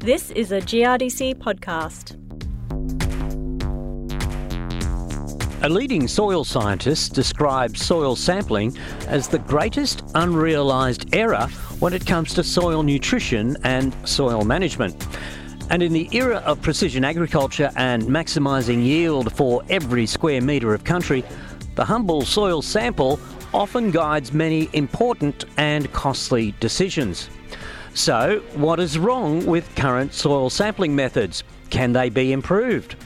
This is a GRDC podcast. A leading soil scientist describes soil sampling as the greatest unrealised error when it comes to soil nutrition and soil management. And in the era of precision agriculture and maximising yield for every square metre of country, the humble soil sample often guides many important and costly decisions. So, what is wrong with current soil sampling methods? Can they be improved?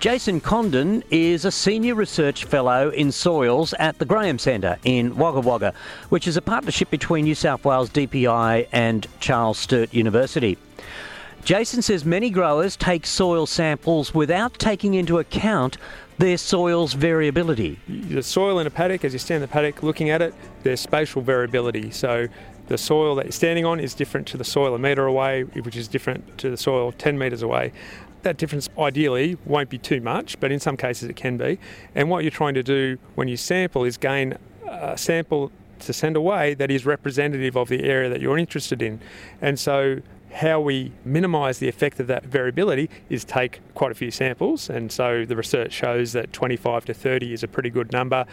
Jason Condon is a senior research fellow in soils at the Graham Centre in Wagga Wagga, which is a partnership between New South Wales DPI and Charles Sturt University. Jason says many growers take soil samples without taking into account their soil's variability. The soil in a paddock, as you stand in the paddock looking at it, there's spatial variability. So the soil that you're standing on is different to the soil a metre away, which is different to the soil 10 metres away. That difference ideally won't be too much, but in some cases it can be. And what you're trying to do when you sample is gain a sample to send away that is representative of the area that you're interested in. And so how we minimise the effect of that variability is take quite a few samples. And so the research shows that 25 to 30 is a pretty good number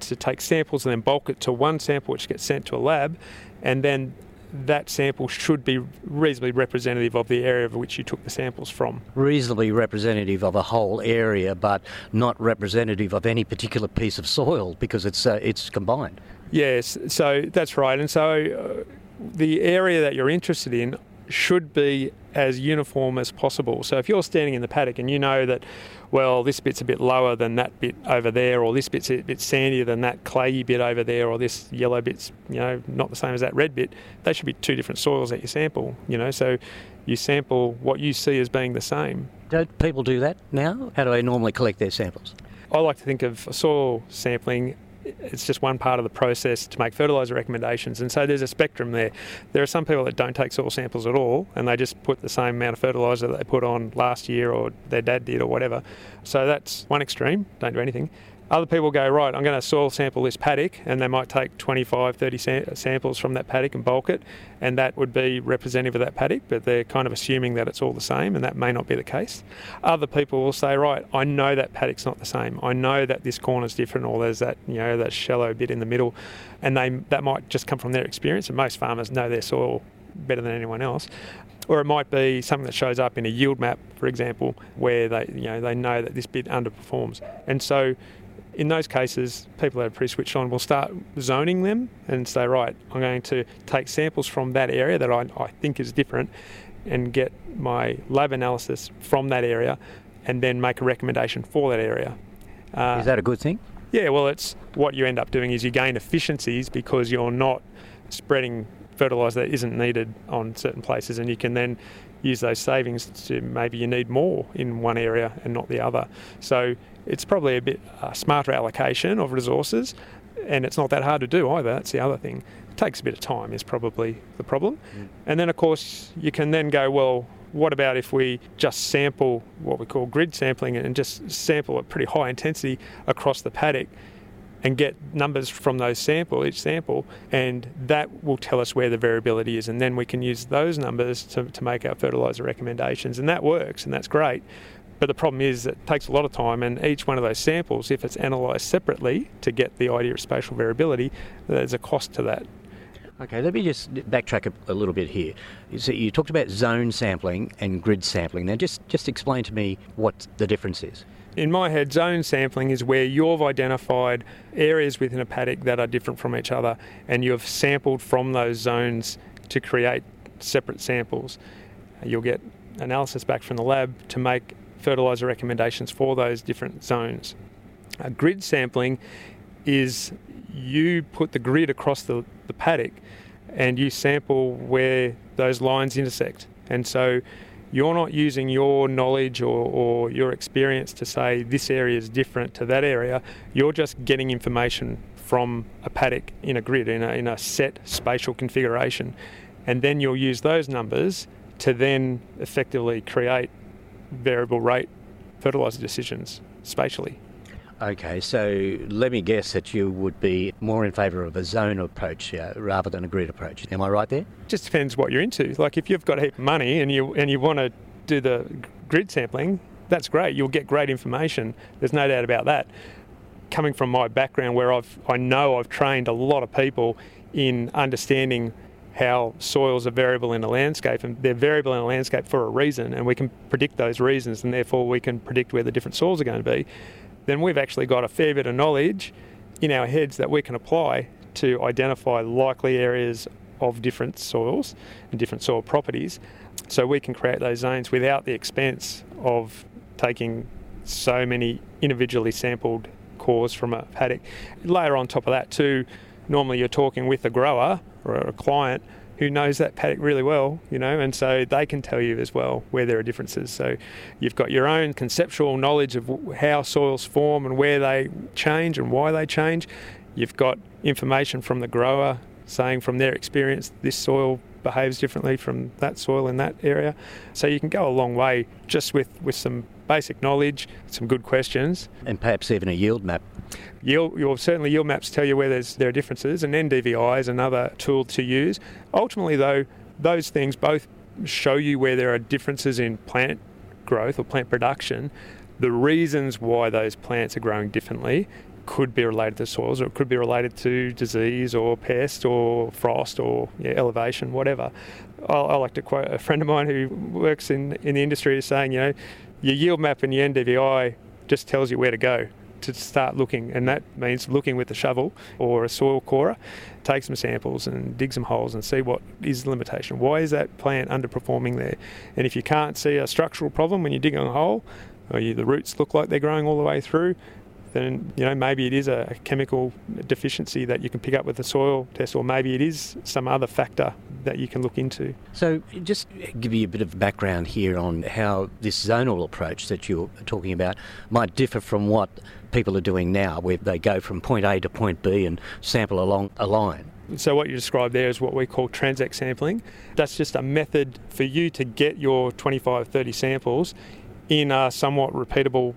to take samples and then bulk it to one sample which gets sent to a lab and then that sample should be reasonably representative of the area of which you took the samples from. Reasonably representative of a whole area, but not representative of any particular piece of soil because it's uh, it's combined. Yes, so that's right, and so uh, the area that you're interested in should be as uniform as possible. So if you're standing in the paddock and you know that, well, this bit's a bit lower than that bit over there, or this bit's a bit sandier than that clayey bit over there, or this yellow bit's, you know, not the same as that red bit, they should be two different soils that you sample, you know. So you sample what you see as being the same. Don't people do that now? How do they normally collect their samples? I like to think of soil sampling it's just one part of the process to make fertiliser recommendations. And so there's a spectrum there. There are some people that don't take soil samples at all and they just put the same amount of fertiliser that they put on last year or their dad did or whatever. So that's one extreme, don't do anything. Other people go, right, I'm going to soil sample this paddock, and they might take 25, 30 sam- samples from that paddock and bulk it, and that would be representative of that paddock, but they're kind of assuming that it's all the same, and that may not be the case. Other people will say, right, I know that paddock's not the same. I know that this corner's different, or there's that, you know, that shallow bit in the middle, and they that might just come from their experience, and most farmers know their soil better than anyone else or it might be something that shows up in a yield map, for example, where they you know they know that this bit underperforms, and so in those cases, people that are pretty switched on will start zoning them and say, right, I'm going to take samples from that area that I, I think is different and get my lab analysis from that area and then make a recommendation for that area. Uh, is that a good thing? Yeah, well, it's what you end up doing is you gain efficiencies because you're not spreading fertiliser that isn't needed on certain places, and you can then use those savings to maybe you need more in one area and not the other. So it's probably a bit uh, smarter allocation of resources, and it's not that hard to do either. That's the other thing. It takes a bit of time, is probably the problem. Mm. And then, of course, you can then go, well, what about if we just sample what we call grid sampling and just sample at pretty high intensity across the paddock? And get numbers from those sample, each sample, and that will tell us where the variability is. And then we can use those numbers to, to make our fertiliser recommendations. And that works, and that's great. But the problem is it takes a lot of time, and each one of those samples, if it's analysed separately to get the idea of spatial variability, there's a cost to that. Okay, let me just backtrack a, a little bit here. So you talked about zone sampling and grid sampling. Now, just, just explain to me what the difference is. In my head, zone sampling is where you've identified areas within a paddock that are different from each other, and you've sampled from those zones to create separate samples. You'll get analysis back from the lab to make fertiliser recommendations for those different zones. Grid sampling is you put the grid across the, the paddock and you sample where those lines intersect. And so you're not using your knowledge or, or, your experience to say this area is different to that area. You're just getting information from a paddock in a grid, in a, in a set spatial configuration. And then you'll use those numbers to then effectively create variable rate fertiliser decisions spatially. Okay, so let me guess that you would be more in favour of a zone approach uh, rather than a grid approach. Am I right there? Just depends what you're into. Like if you've got a heap of money and you and you want to do the grid sampling, that's great. You'll get great information. There's no doubt about that. Coming from my background, where I've I know I've trained a lot of people in understanding how soils are variable in a landscape, and they're variable in a landscape for a reason, and we can predict those reasons, and therefore we can predict where the different soils are going to be. Then we've actually got a fair bit of knowledge in our heads that we can apply to identify likely areas of different soils and different soil properties, so we can create those zones without the expense of taking so many individually sampled cores from a paddock. Layer on top of that, too, normally you're talking with a grower or a client who knows that paddock really well, you know, and so they can tell you as well where there are differences. So you've got your own conceptual knowledge of how soils form and where they change and why they change. You've got information from the grower saying from their experience this soil behaves differently from that soil in that area. So you can go a long way just with, with some basic knowledge, some good questions. And perhaps even a yield map. Yield, well, certainly yield maps tell you where there's, there are differences, and NDVI is another tool to use. Ultimately, though, those things both show you where there are differences in plant growth or plant production, the reasons why those plants are growing differently could be related to soils or it could be related to disease or pest or frost or yeah, elevation, whatever. I, I, like to quote a friend of mine who works in, in the industry is saying, you know, your yield map and your NDVI just tells you where to go to start looking, and that means looking with a shovel or a soil corer, take some samples and dig some holes and see what is the limitation. Why is that plant underperforming there? And if you can't see a structural problem when you're digging a hole, or you, the roots look like they're growing all the way through, then you know maybe it is a chemical deficiency that you can pick up with the soil test, or maybe it is some other factor that you can look into. So, just give you a bit of background here on how this zonal approach that you're talking about might differ from what people are doing now, where they go from point A to point B and sample along a line. So, what you described there is what we call transect sampling. That's just a method for you to get your 25, 30 samples in a somewhat repeatable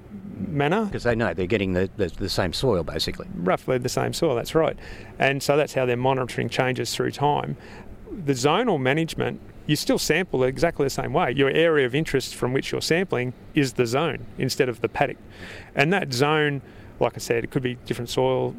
manner. Because they know they're getting the, the, the, same soil basically. Roughly the same soil, that's right. And so that's how they're monitoring changes through time. The zonal management, you still sample exactly the same way. Your area of interest from which you're sampling is the zone instead of the paddock. And that zone, like I said, it could be different soil,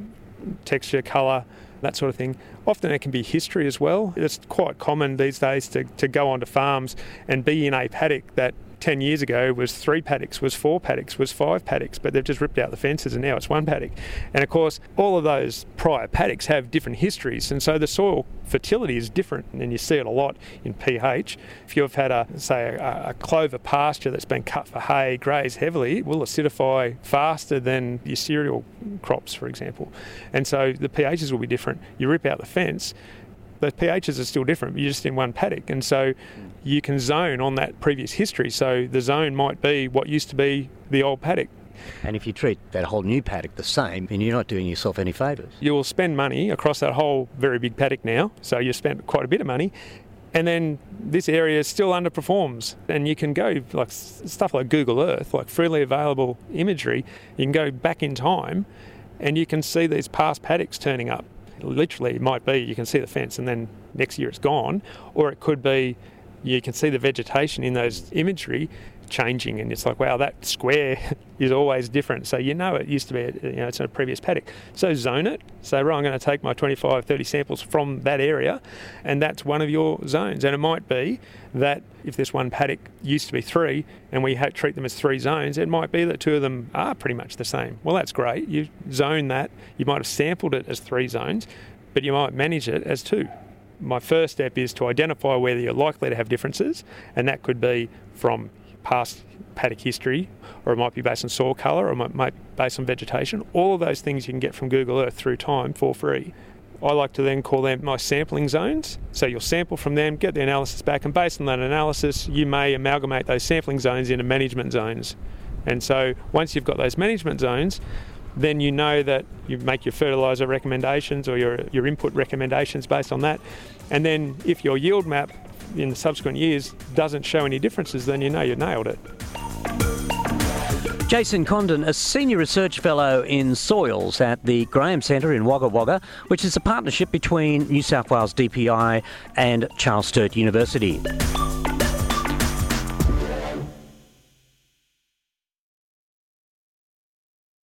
texture, colour, that sort of thing. Often it can be history as well. It's quite common these days to, to go onto farms and be in a paddock that 10 years ago was three paddocks, was four paddocks, was five paddocks, but they've just ripped out the fences and now it's one paddock. And of course, all of those prior paddocks have different histories, and so the soil fertility is different, and you see it a lot in pH. If you've had a, say, a, a clover pasture that's been cut for hay, grazed heavily, it will acidify faster than your cereal crops, for example. And so the pHs will be different. You rip out the fence, the pHs are still different. You're just in one paddock, and so you can zone on that previous history. So the zone might be what used to be the old paddock. And if you treat that whole new paddock the same, then you're not doing yourself any favours. You will spend money across that whole very big paddock now, so you spent quite a bit of money, and then this area still underperforms. And you can go like stuff like Google Earth, like freely available imagery. You can go back in time, and you can see these past paddocks turning up literally it might be you can see the fence and then next year it's gone, or it could be you can see the vegetation in those imagery changing and it's like wow that square is always different. So you know it used to be you know it's a previous paddock. So zone it. Say right i'm going to take my 25 30 samples from that area and that's one of your zones. And it might be that if this one paddock used to be three and we treat them as three zones it might be that two of them are pretty much the same. Well that's great. You zone that. You might have sampled it as three zones but you might manage it as two. My first step is to identify whether you're likely to have differences, and that could be from past paddock history, or it might be based on soil colour, or it might be based on vegetation. All of those things you can get from Google Earth through time for free. I like to then call them my sampling zones. So you'll sample from them, get the analysis back, and based on that analysis, you may amalgamate those sampling zones into management zones. And so once you've got those management zones, then you know that you make your fertiliser recommendations or your, your input recommendations based on that. And then if your yield map in the subsequent years doesn't show any differences, then you know you've nailed it. Jason Condon, a senior research fellow in soils at the Graham Centre in Wagga Wagga, which is a partnership between New South Wales DPI and Charles Sturt University.